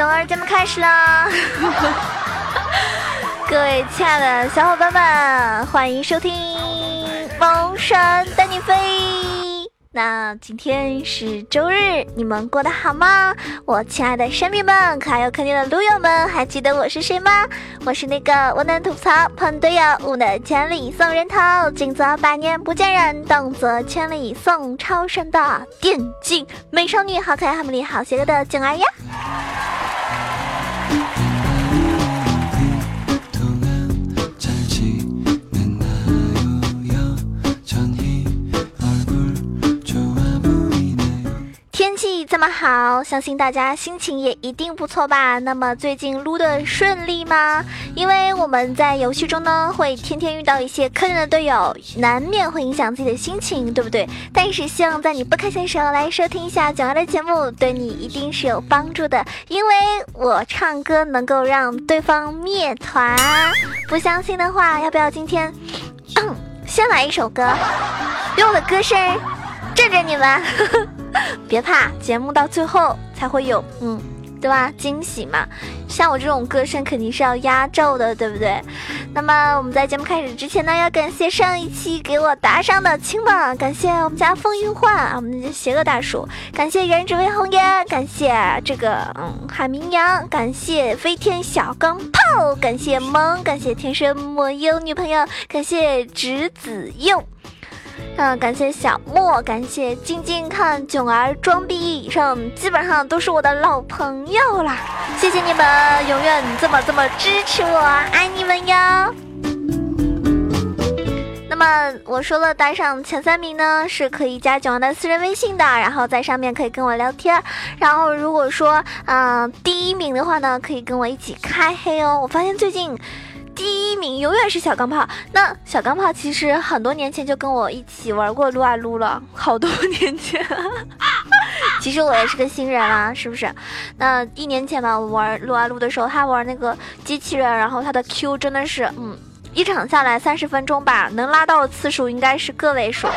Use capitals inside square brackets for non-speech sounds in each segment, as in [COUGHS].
囧儿节目开始啦！[LAUGHS] 各位亲爱的小伙伴们，欢迎收听《梦山带你飞》。那今天是周日，你们过得好吗？我亲爱的山民们，可爱又可怜的撸友们，还记得我是谁吗？我是那个我能吐槽喷队友，无能千里送人头，近则百年不见人，动则千里送超神的电竞美少女，好可爱、好美丽、好邪恶的囧儿呀！这么好，相信大家心情也一定不错吧？那么最近撸的顺利吗？因为我们在游戏中呢，会天天遇到一些坑人的队友，难免会影响自己的心情，对不对？但是希望在你不开心的时候来收听一下九儿的节目，对你一定是有帮助的。因为我唱歌能够让对方灭团，不相信的话，要不要今天 [COUGHS] 先来一首歌，用我的歌声震震你们？[LAUGHS] 别怕，节目到最后才会有，嗯，对吧？惊喜嘛，像我这种歌声肯定是要压轴的，对不对？那么我们在节目开始之前呢，要感谢上一期给我打赏的亲们，感谢我们家风云幻啊，我们的邪恶大叔，感谢人只为红颜，感谢这个嗯海明阳，感谢飞天小钢炮，感谢萌，感谢天生莫忧女朋友，感谢直子佑。嗯，感谢小莫，感谢静静看囧儿装逼，以上基本上都是我的老朋友啦，谢谢你们永远这么这么支持我，爱你们哟。那么我说了，打赏前三名呢是可以加囧儿的私人微信的，然后在上面可以跟我聊天。然后如果说嗯第一名的话呢，可以跟我一起开黑哦。我发现最近。第一名永远是小钢炮。那小钢炮其实很多年前就跟我一起玩过撸啊撸了，好多年前。[LAUGHS] 其实我也是个新人啦，是不是？那一年前吧，我玩撸啊撸的时候，他玩那个机器人，然后他的 Q 真的是，嗯，一场下来三十分钟吧，能拉到的次数应该是个位数。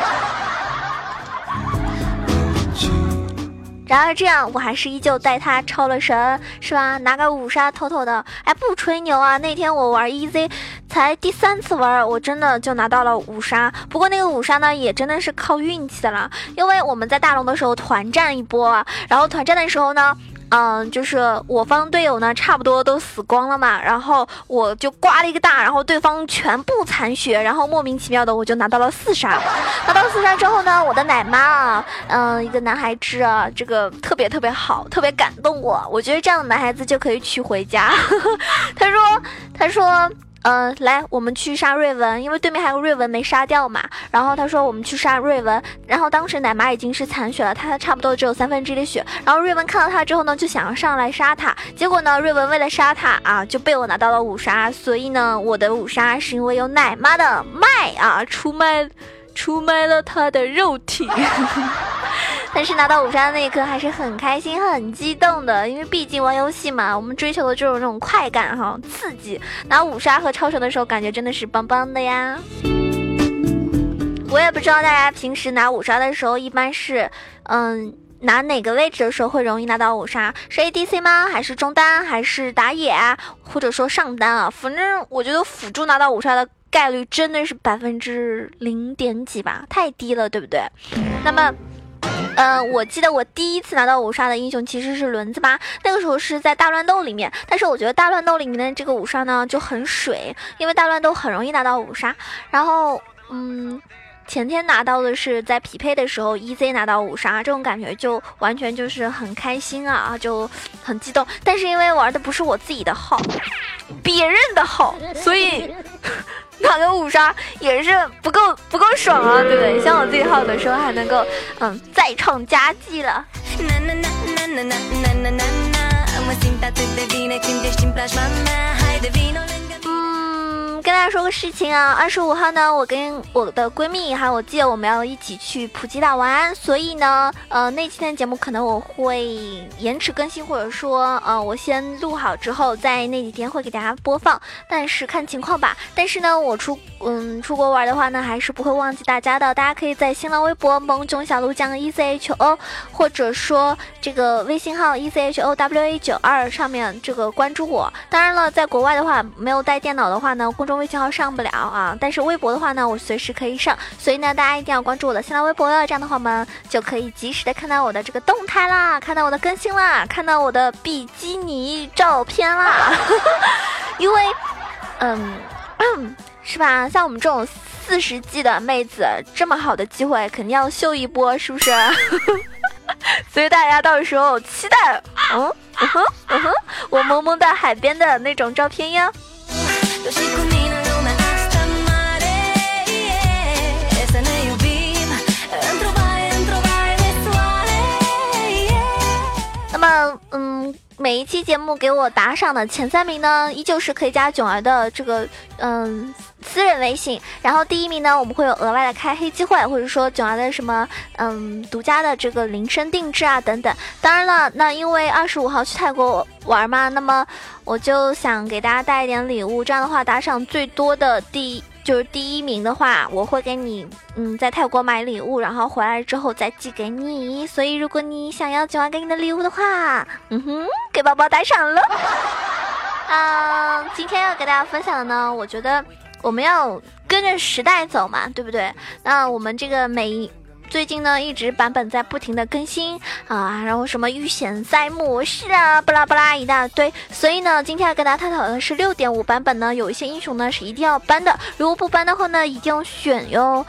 然而这样，我还是依旧带他超了神，是吧？拿个五杀妥妥的。哎，不吹牛啊，那天我玩 EZ，才第三次玩，我真的就拿到了五杀。不过那个五杀呢，也真的是靠运气的了，因为我们在大龙的时候团战一波，然后团战的时候呢。嗯，就是我方队友呢，差不多都死光了嘛，然后我就刮了一个大，然后对方全部残血，然后莫名其妙的我就拿到了四杀。拿到四杀之后呢，我的奶妈啊，嗯，一个男孩子啊，这个特别特别好，特别感动我。我觉得这样的男孩子就可以娶回家。[LAUGHS] 他说，他说。嗯，来，我们去杀瑞文，因为对面还有瑞文没杀掉嘛。然后他说我们去杀瑞文，然后当时奶妈已经是残血了，他差不多只有三分之一的血。然后瑞文看到他之后呢，就想要上来杀他，结果呢，瑞文为了杀他啊，就被我拿到了五杀。所以呢，我的五杀是因为有奶妈的卖啊，出卖，出卖了他的肉体。[LAUGHS] 但是拿到五杀的那一刻还是很开心、很激动的，因为毕竟玩游戏嘛，我们追求的就是那种快感哈，刺激。拿五杀和超神的时候，感觉真的是棒棒的呀。我也不知道大家平时拿五杀的时候，一般是嗯拿哪个位置的时候会容易拿到五杀？是 ADC 吗？还是中单？还是打野啊？或者说上单啊？反正我觉得辅助拿到五杀的概率真的是百分之零点几吧，太低了，对不对？那么。嗯，我记得我第一次拿到五杀的英雄其实是轮子吧，那个时候是在大乱斗里面，但是我觉得大乱斗里面的这个五杀呢就很水，因为大乱斗很容易拿到五杀。然后，嗯，前天拿到的是在匹配的时候 EZ 拿到五杀，这种感觉就完全就是很开心啊，就很激动。但是因为玩的不是我自己的号，别人的号，所以。打个五杀也是不够不够爽啊，对不对？像我自己号的时候还能够嗯再创佳绩了。跟大家说个事情啊，二十五号呢，我跟我的闺蜜还有我记得我们要一起去普吉岛玩，所以呢，呃，那几天节目可能我会延迟更新，或者说，呃，我先录好之后，在那几天会给大家播放，但是看情况吧。但是呢，我出，嗯，出国玩的话呢，还是不会忘记大家的。大家可以在新浪微博萌囧小鹿酱 E C H O，或者说这个微信号 E C H O W A 九二上面这个关注我。当然了，在国外的话，没有带电脑的话呢，公众微信号上不了啊。但是微博的话呢，我随时可以上。所以呢，大家一定要关注我的新浪微博了，这样的话我们就可以及时的看到我的这个动态啦，看到我的更新啦，看到我的比基尼照片啦。因为，嗯。是吧？像我们这种四十 G 的妹子，这么好的机会肯定要秀一波，是不是？[LAUGHS] 所以大家到时候期待，嗯嗯哼嗯哼，我萌萌的海边的那种照片呀。每一期节目给我打赏的前三名呢，依旧是可以加囧儿的这个嗯私人微信。然后第一名呢，我们会有额外的开黑机会，或者说囧儿的什么嗯独家的这个铃声定制啊等等。当然了，那因为二十五号去泰国玩嘛，那么我就想给大家带一点礼物。这样的话，打赏最多的第。就是第一名的话，我会给你，嗯，在泰国买礼物，然后回来之后再寄给你。所以，如果你想要九儿给你的礼物的话，嗯哼，给宝宝打赏了。[LAUGHS] 嗯，今天要给大家分享的呢，我觉得我们要跟着时代走嘛，对不对？那我们这个每一。最近呢，一直版本在不停的更新啊，然后什么遇险赛模式啊，巴拉巴拉一大堆。所以呢，今天要跟大家探讨的是六点五版本呢，有一些英雄呢是一定要搬的，如果不搬的话呢，一定要选哟，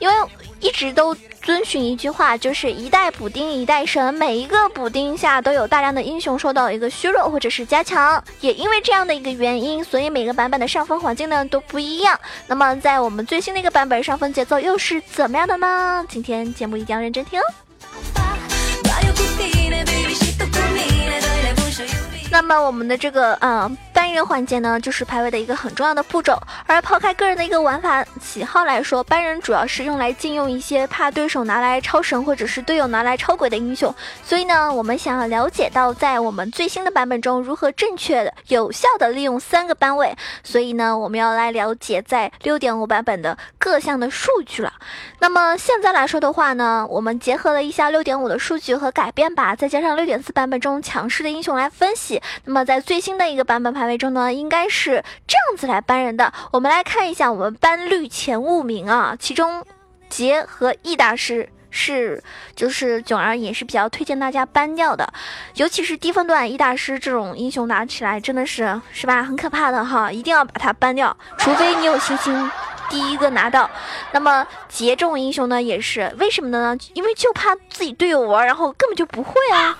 因为一直都。遵循一句话，就是一代补丁一代神，每一个补丁下都有大量的英雄受到一个削弱或者是加强，也因为这样的一个原因，所以每个版本的上分环境呢都不一样。那么在我们最新的一个版本上分节奏又是怎么样的呢？今天节目一定要认真听哦。那么我们的这个嗯搬人环节呢，就是排位的一个很重要的步骤。而抛开个人的一个玩法喜好来说，搬人主要是用来禁用一些怕对手拿来超神或者是队友拿来超鬼的英雄。所以呢，我们想要了解到在我们最新的版本中如何正确的、有效的利用三个班位。所以呢，我们要来了解在六点五版本的各项的数据了。那么现在来说的话呢，我们结合了一下六点五的数据和改变吧，再加上六点四版本中强势的英雄来分析。那么在最新的一个版本排位中呢，应该是这样子来搬人的。我们来看一下我们搬率前五名啊，其中杰和易大师是就是囧儿也是比较推荐大家搬掉的，尤其是低分段易大师这种英雄拿起来真的是是吧，很可怕的哈，一定要把它搬掉，除非你有信心第一个拿到。那么杰这种英雄呢，也是为什么呢？因为就怕自己队友玩，然后根本就不会啊。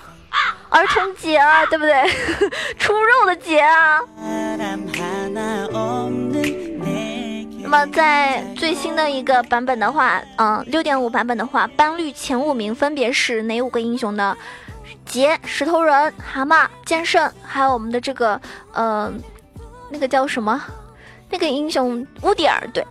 儿童节啊，对不对？[LAUGHS] 出肉的节啊。那么在最新的一个版本的话，嗯，六点五版本的话，班率前五名分别是哪五个英雄呢？杰、石头人、蛤蟆、剑圣，还有我们的这个，呃，那个叫什么？那个英雄乌迪尔。对，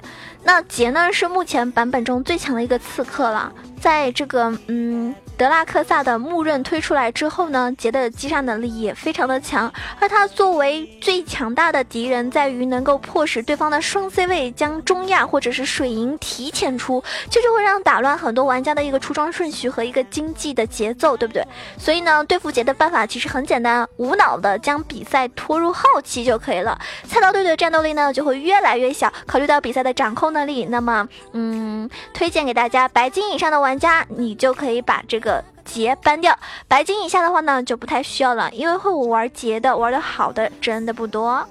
那杰呢是目前版本中最强的一个刺客了，在这个，嗯。德拉克萨的木刃推出来之后呢，杰的击杀能力也非常的强，而他作为最强大的敌人，在于能够迫使对方的双 C 位将中亚或者是水银提前出，这就会让打乱很多玩家的一个出装顺序和一个经济的节奏，对不对？所以呢，对付杰的办法其实很简单，无脑的将比赛拖入后期就可以了，菜刀队的战斗力呢就会越来越小。考虑到比赛的掌控能力，那么嗯，推荐给大家白金以上的玩玩家，你就可以把这个。劫搬掉，白金以下的话呢就不太需要了，因为会玩劫的、玩的好的真的不多。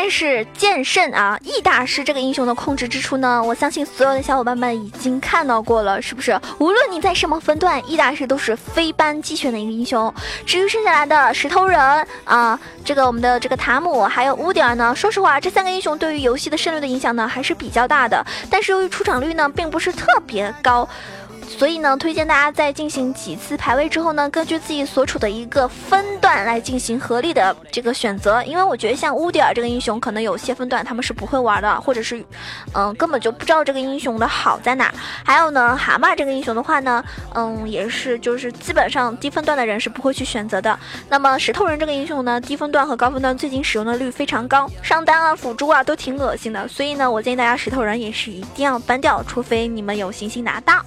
但是剑圣啊，易大师这个英雄的控制之处呢，我相信所有的小伙伴们已经看到过了，是不是？无论你在什么分段，易大师都是非班即选的一个英雄。至于剩下来的石头人啊，这个我们的这个塔姆还有乌迪尔呢，说实话，这三个英雄对于游戏的胜率的影响呢还是比较大的。但是由于出场率呢并不是特别高。所以呢，推荐大家在进行几次排位之后呢，根据自己所处的一个分段来进行合理的这个选择。因为我觉得像乌迪尔这个英雄，可能有些分段他们是不会玩的，或者是嗯根本就不知道这个英雄的好在哪。还有呢，蛤蟆这个英雄的话呢，嗯也是就是基本上低分段的人是不会去选择的。那么石头人这个英雄呢，低分段和高分段最近使用的率非常高，上单啊辅助啊都挺恶心的。所以呢，我建议大家石头人也是一定要搬掉，除非你们有信心拿到。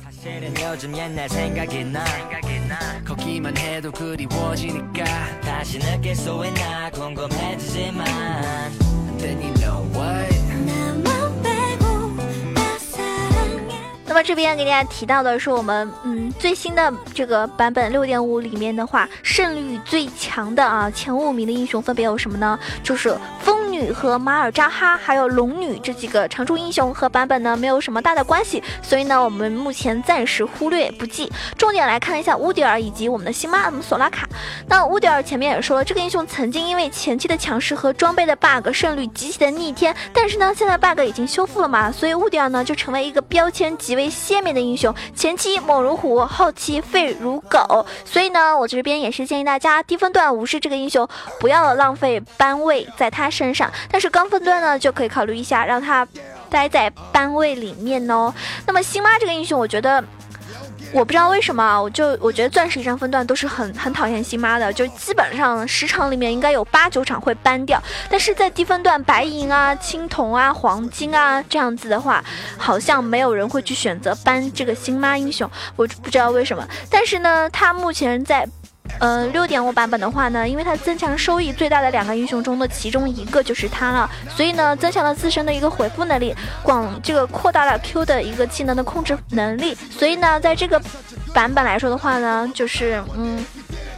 那么这边给大家提到的是我们嗯最新的这个版本六点五里面的话胜率最强的啊前五名的英雄分别有什么呢？就是风女和马尔扎哈，还有龙女这几个常驻英雄和版本呢没有什么大的关系，所以呢我们目前暂时忽略不计。重点来看一下乌迪尔以及我们的新妈索拉卡。那乌迪尔前面也说了，这个英雄曾经因为前期的强势和装备的 bug 胜率极其的逆天，但是呢现在 bug 已经修复了嘛，所以乌迪尔呢就成为一个标签极为鲜明的英雄，前期猛如虎，后期废如狗。所以呢我这边也是建议大家低分段无视这个英雄，不要浪费班位在他身上。但是高分段呢，就可以考虑一下，让他待在班位里面哦。那么星妈这个英雄，我觉得我不知道为什么，我就我觉得钻石以上分段都是很很讨厌星妈的，就基本上十场里面应该有八九场会搬掉。但是在低分段白银啊、青铜啊、黄金啊这样子的话，好像没有人会去选择搬这个星妈英雄，我不知道为什么。但是呢，他目前在。呃，六点五版本的话呢，因为它增强收益最大的两个英雄中的其中一个就是它了，所以呢，增强了自身的一个回复能力，广这个扩大了 Q 的一个技能的控制能力，所以呢，在这个版本来说的话呢，就是嗯，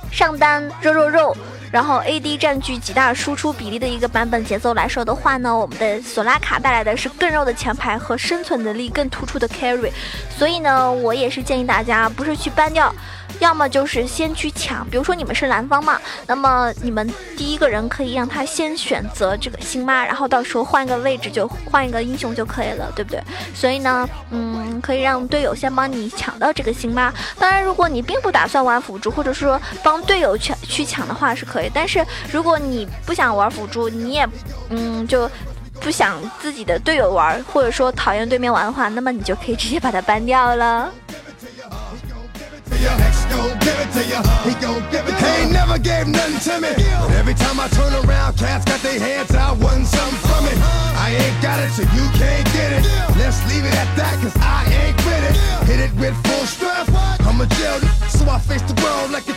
上单肉肉肉，然后 AD 占据极大输出比例的一个版本节奏来说的话呢，我们的索拉卡带来的是更肉的前排和生存能力更突出的 carry，所以呢，我也是建议大家不是去搬掉。要么就是先去抢，比如说你们是蓝方嘛，那么你们第一个人可以让他先选择这个星妈，然后到时候换个位置就换一个英雄就可以了，对不对？所以呢，嗯，可以让队友先帮你抢到这个星妈。当然，如果你并不打算玩辅助，或者说帮队友去去抢的话是可以。但是如果你不想玩辅助，你也嗯就不想自己的队友玩，或者说讨厌对面玩的话，那么你就可以直接把它搬掉了。Gon' give it to you. He gon' give it. He ain't never gave nothing to me. Every time I turn around, cats got their hands out, wanting something from it. Uh-huh. I ain't got it, so you can't get it. Let's leave it at that, cause I ain't with it. Hit it with full strength. I'm a jail, so I face the world like a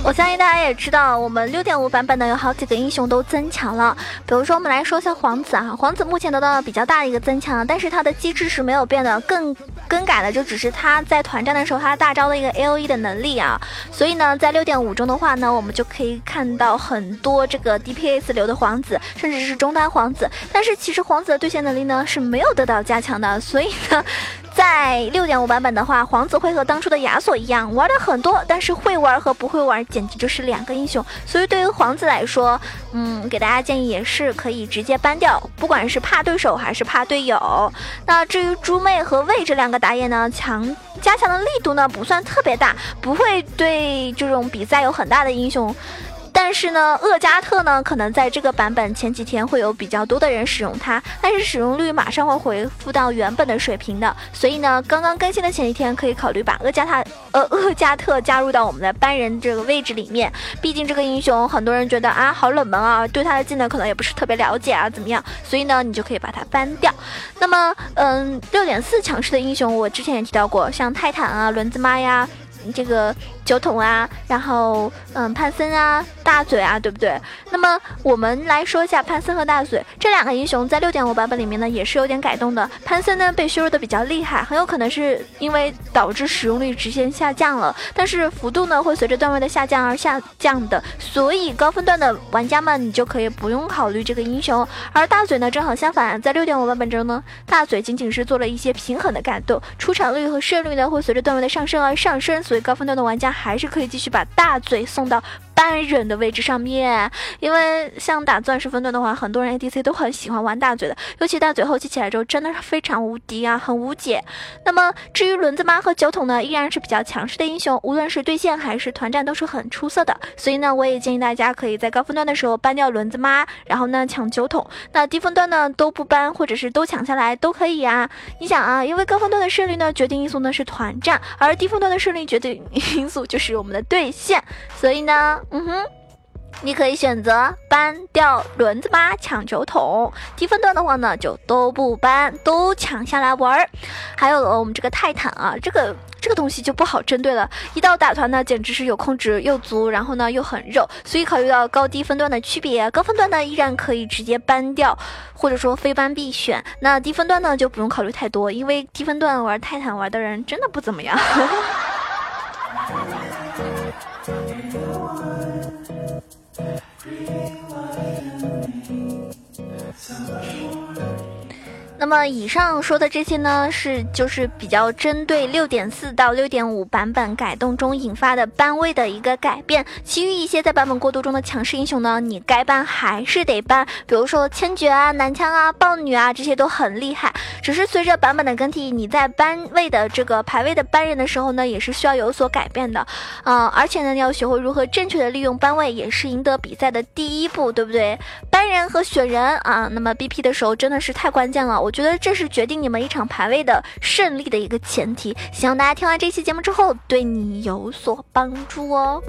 [LAUGHS] 我相信大家也知道，我们六点五版本呢有好几个英雄都增强了。比如说，我们来说一下皇子啊，皇子目前得到了比较大的一个增强，但是它的机制是没有变的，更更改的就只是他在团战的时候他大招的一个 A O E 的能力啊。所以呢，在六点五中的话呢，我们就可以看到很多这个 D P S 流的皇子，甚至是中单皇子。但是其实皇子的对线能力呢是没有得到加强的，所以呢。在六点五版本的话，皇子会和当初的亚索一样玩的很多，但是会玩和不会玩简直就是两个英雄。所以对于皇子来说，嗯，给大家建议也是可以直接搬掉，不管是怕对手还是怕队友。那至于猪妹和魏这两个打野呢，强加强的力度呢不算特别大，不会对这种比赛有很大的英雄。但是呢，厄加特呢，可能在这个版本前几天会有比较多的人使用它，但是使用率马上会恢复到原本的水平的。所以呢，刚刚更新的前几天可以考虑把厄加特呃厄加特加入到我们的班人这个位置里面。毕竟这个英雄很多人觉得啊好冷门啊，对他的技能可能也不是特别了解啊，怎么样？所以呢，你就可以把它搬掉。那么，嗯，六点四强势的英雄，我之前也提到过，像泰坦啊、轮子妈呀。这个酒桶啊，然后嗯，潘森啊，大嘴啊，对不对？那么我们来说一下潘森和大嘴这两个英雄，在六点五版本里面呢，也是有点改动的。潘森呢被削弱的比较厉害，很有可能是因为导致使用率直线下降了，但是幅度呢会随着段位的下降而下降的。所以高分段的玩家们，你就可以不用考虑这个英雄。而大嘴呢，正好相反，在六点五版本中呢，大嘴仅仅是做了一些平衡的改动，出场率和胜率呢会随着段位的上升而上升。所以高分段的玩家还是可以继续把大嘴送到。班人的位置上面。因为像打钻石分段的话，很多人 ADC 都很喜欢玩大嘴的，尤其大嘴后期起来之后，真的是非常无敌啊，很无解。那么至于轮子妈和酒桶呢，依然是比较强势的英雄，无论是对线还是团战都是很出色的。所以呢，我也建议大家可以在高分段的时候搬掉轮子妈，然后呢抢酒桶。那低分段呢都不搬，或者是都抢下来都可以啊。你想啊，因为高分段的胜率呢决定因素呢是团战，而低分段的胜率决定 [LAUGHS] [LAUGHS] 因素就是我们的对线。所以呢，嗯哼。你可以选择搬掉轮子妈抢酒桶，低分段的话呢就都不搬，都抢下来玩儿。还有我们这个泰坦啊，这个这个东西就不好针对了。一到打团呢，简直是有控制又足，然后呢又很肉。所以考虑到高低分段的区别，高分段呢依然可以直接搬掉，或者说非搬必选。那低分段呢就不用考虑太多，因为低分段玩泰坦玩的人真的不怎么样。So, so. 那么以上说的这些呢，是就是比较针对六点四到六点五版本改动中引发的班位的一个改变。其余一些在版本过渡中的强势英雄呢，你该搬还是得搬，比如说千珏啊、男枪啊、豹女啊，这些都很厉害。只是随着版本的更替，你在班位的这个排位的班人的时候呢，也是需要有所改变的。嗯，而且呢，要学会如何正确的利用班位，也是赢得比赛的第一步，对不对？班人和选人啊，那么 BP 的时候真的是太关键了。我。我觉得这是决定你们一场排位的胜利的一个前提，希望大家听完这期节目之后对你有所帮助哦。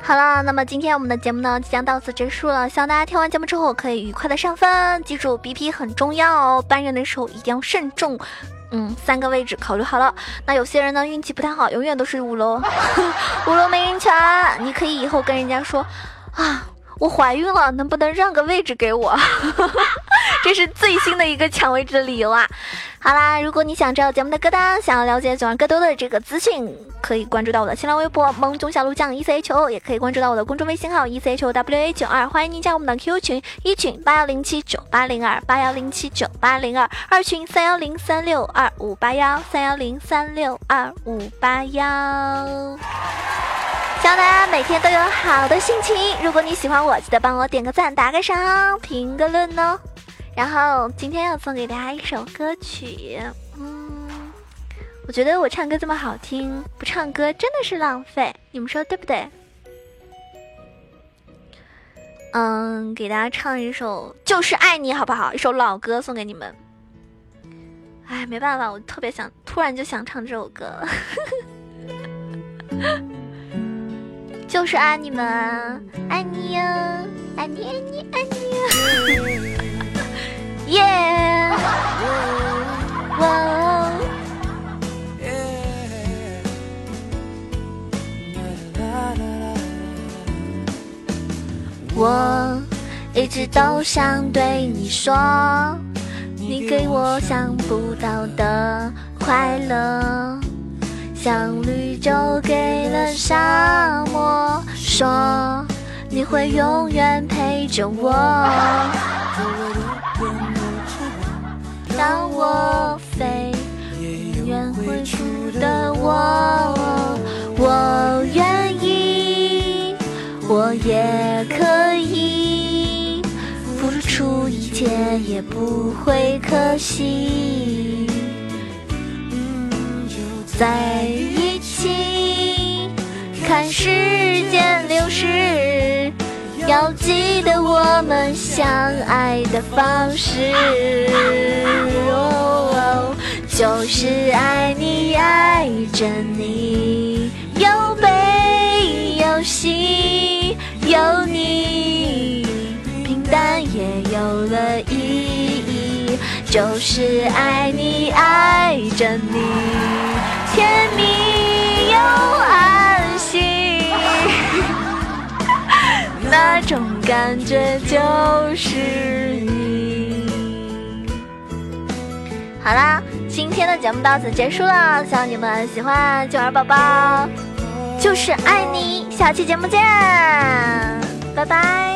好了，那么今天我们的节目呢即将到此结束了，希望大家听完节目之后可以愉快的上分，记住 BP 很重要哦，搬人的时候一定要慎重。嗯，三个位置考虑好了。那有些人呢运气不太好，永远都是五楼，[LAUGHS] 五楼没人抢。你可以以后跟人家说，啊，我怀孕了，能不能让个位置给我？[LAUGHS] 这是最新的一个抢位置的理由啊。好啦，如果你想知道节目的歌单，想要了解九儿更多的这个资讯，可以关注到我的新浪微博萌中小鹿酱 E C H O，也可以关注到我的公众微信号 E C H O W A 九二，欢迎您加我们的 Q 群一群八幺零七九八零二八幺零七九八零二，二群三幺零三六二五八幺三幺零三六二五八幺。希望大家每天都有好的心情。如果你喜欢我，记得帮我点个赞、打个赏、评个论哦。然后今天要送给大家一首歌曲，嗯，我觉得我唱歌这么好听，不唱歌真的是浪费，你们说对不对？嗯，给大家唱一首《就是爱你》，好不好？一首老歌送给你们。哎，没办法，我特别想，突然就想唱这首歌，[LAUGHS] 就是爱你们，爱你呀，爱你，爱你，爱你。耶！哇哦我一直都想对你说，你给我想不到的快乐，像绿洲给了沙漠，说你会永远陪着我。让我飞，永远会住的我，我愿意，我也可以付出一切，也不会可惜。在一起，看时间流逝。要记得我们相爱的方式，就是爱你爱着你，有悲有喜，有你，平淡也有了意义，就是爱你爱着你，甜蜜又安心。那种感觉就是你。好啦，今天的节目到此结束了，希望你们喜欢九儿宝宝，就是爱你。下期节目见，拜拜。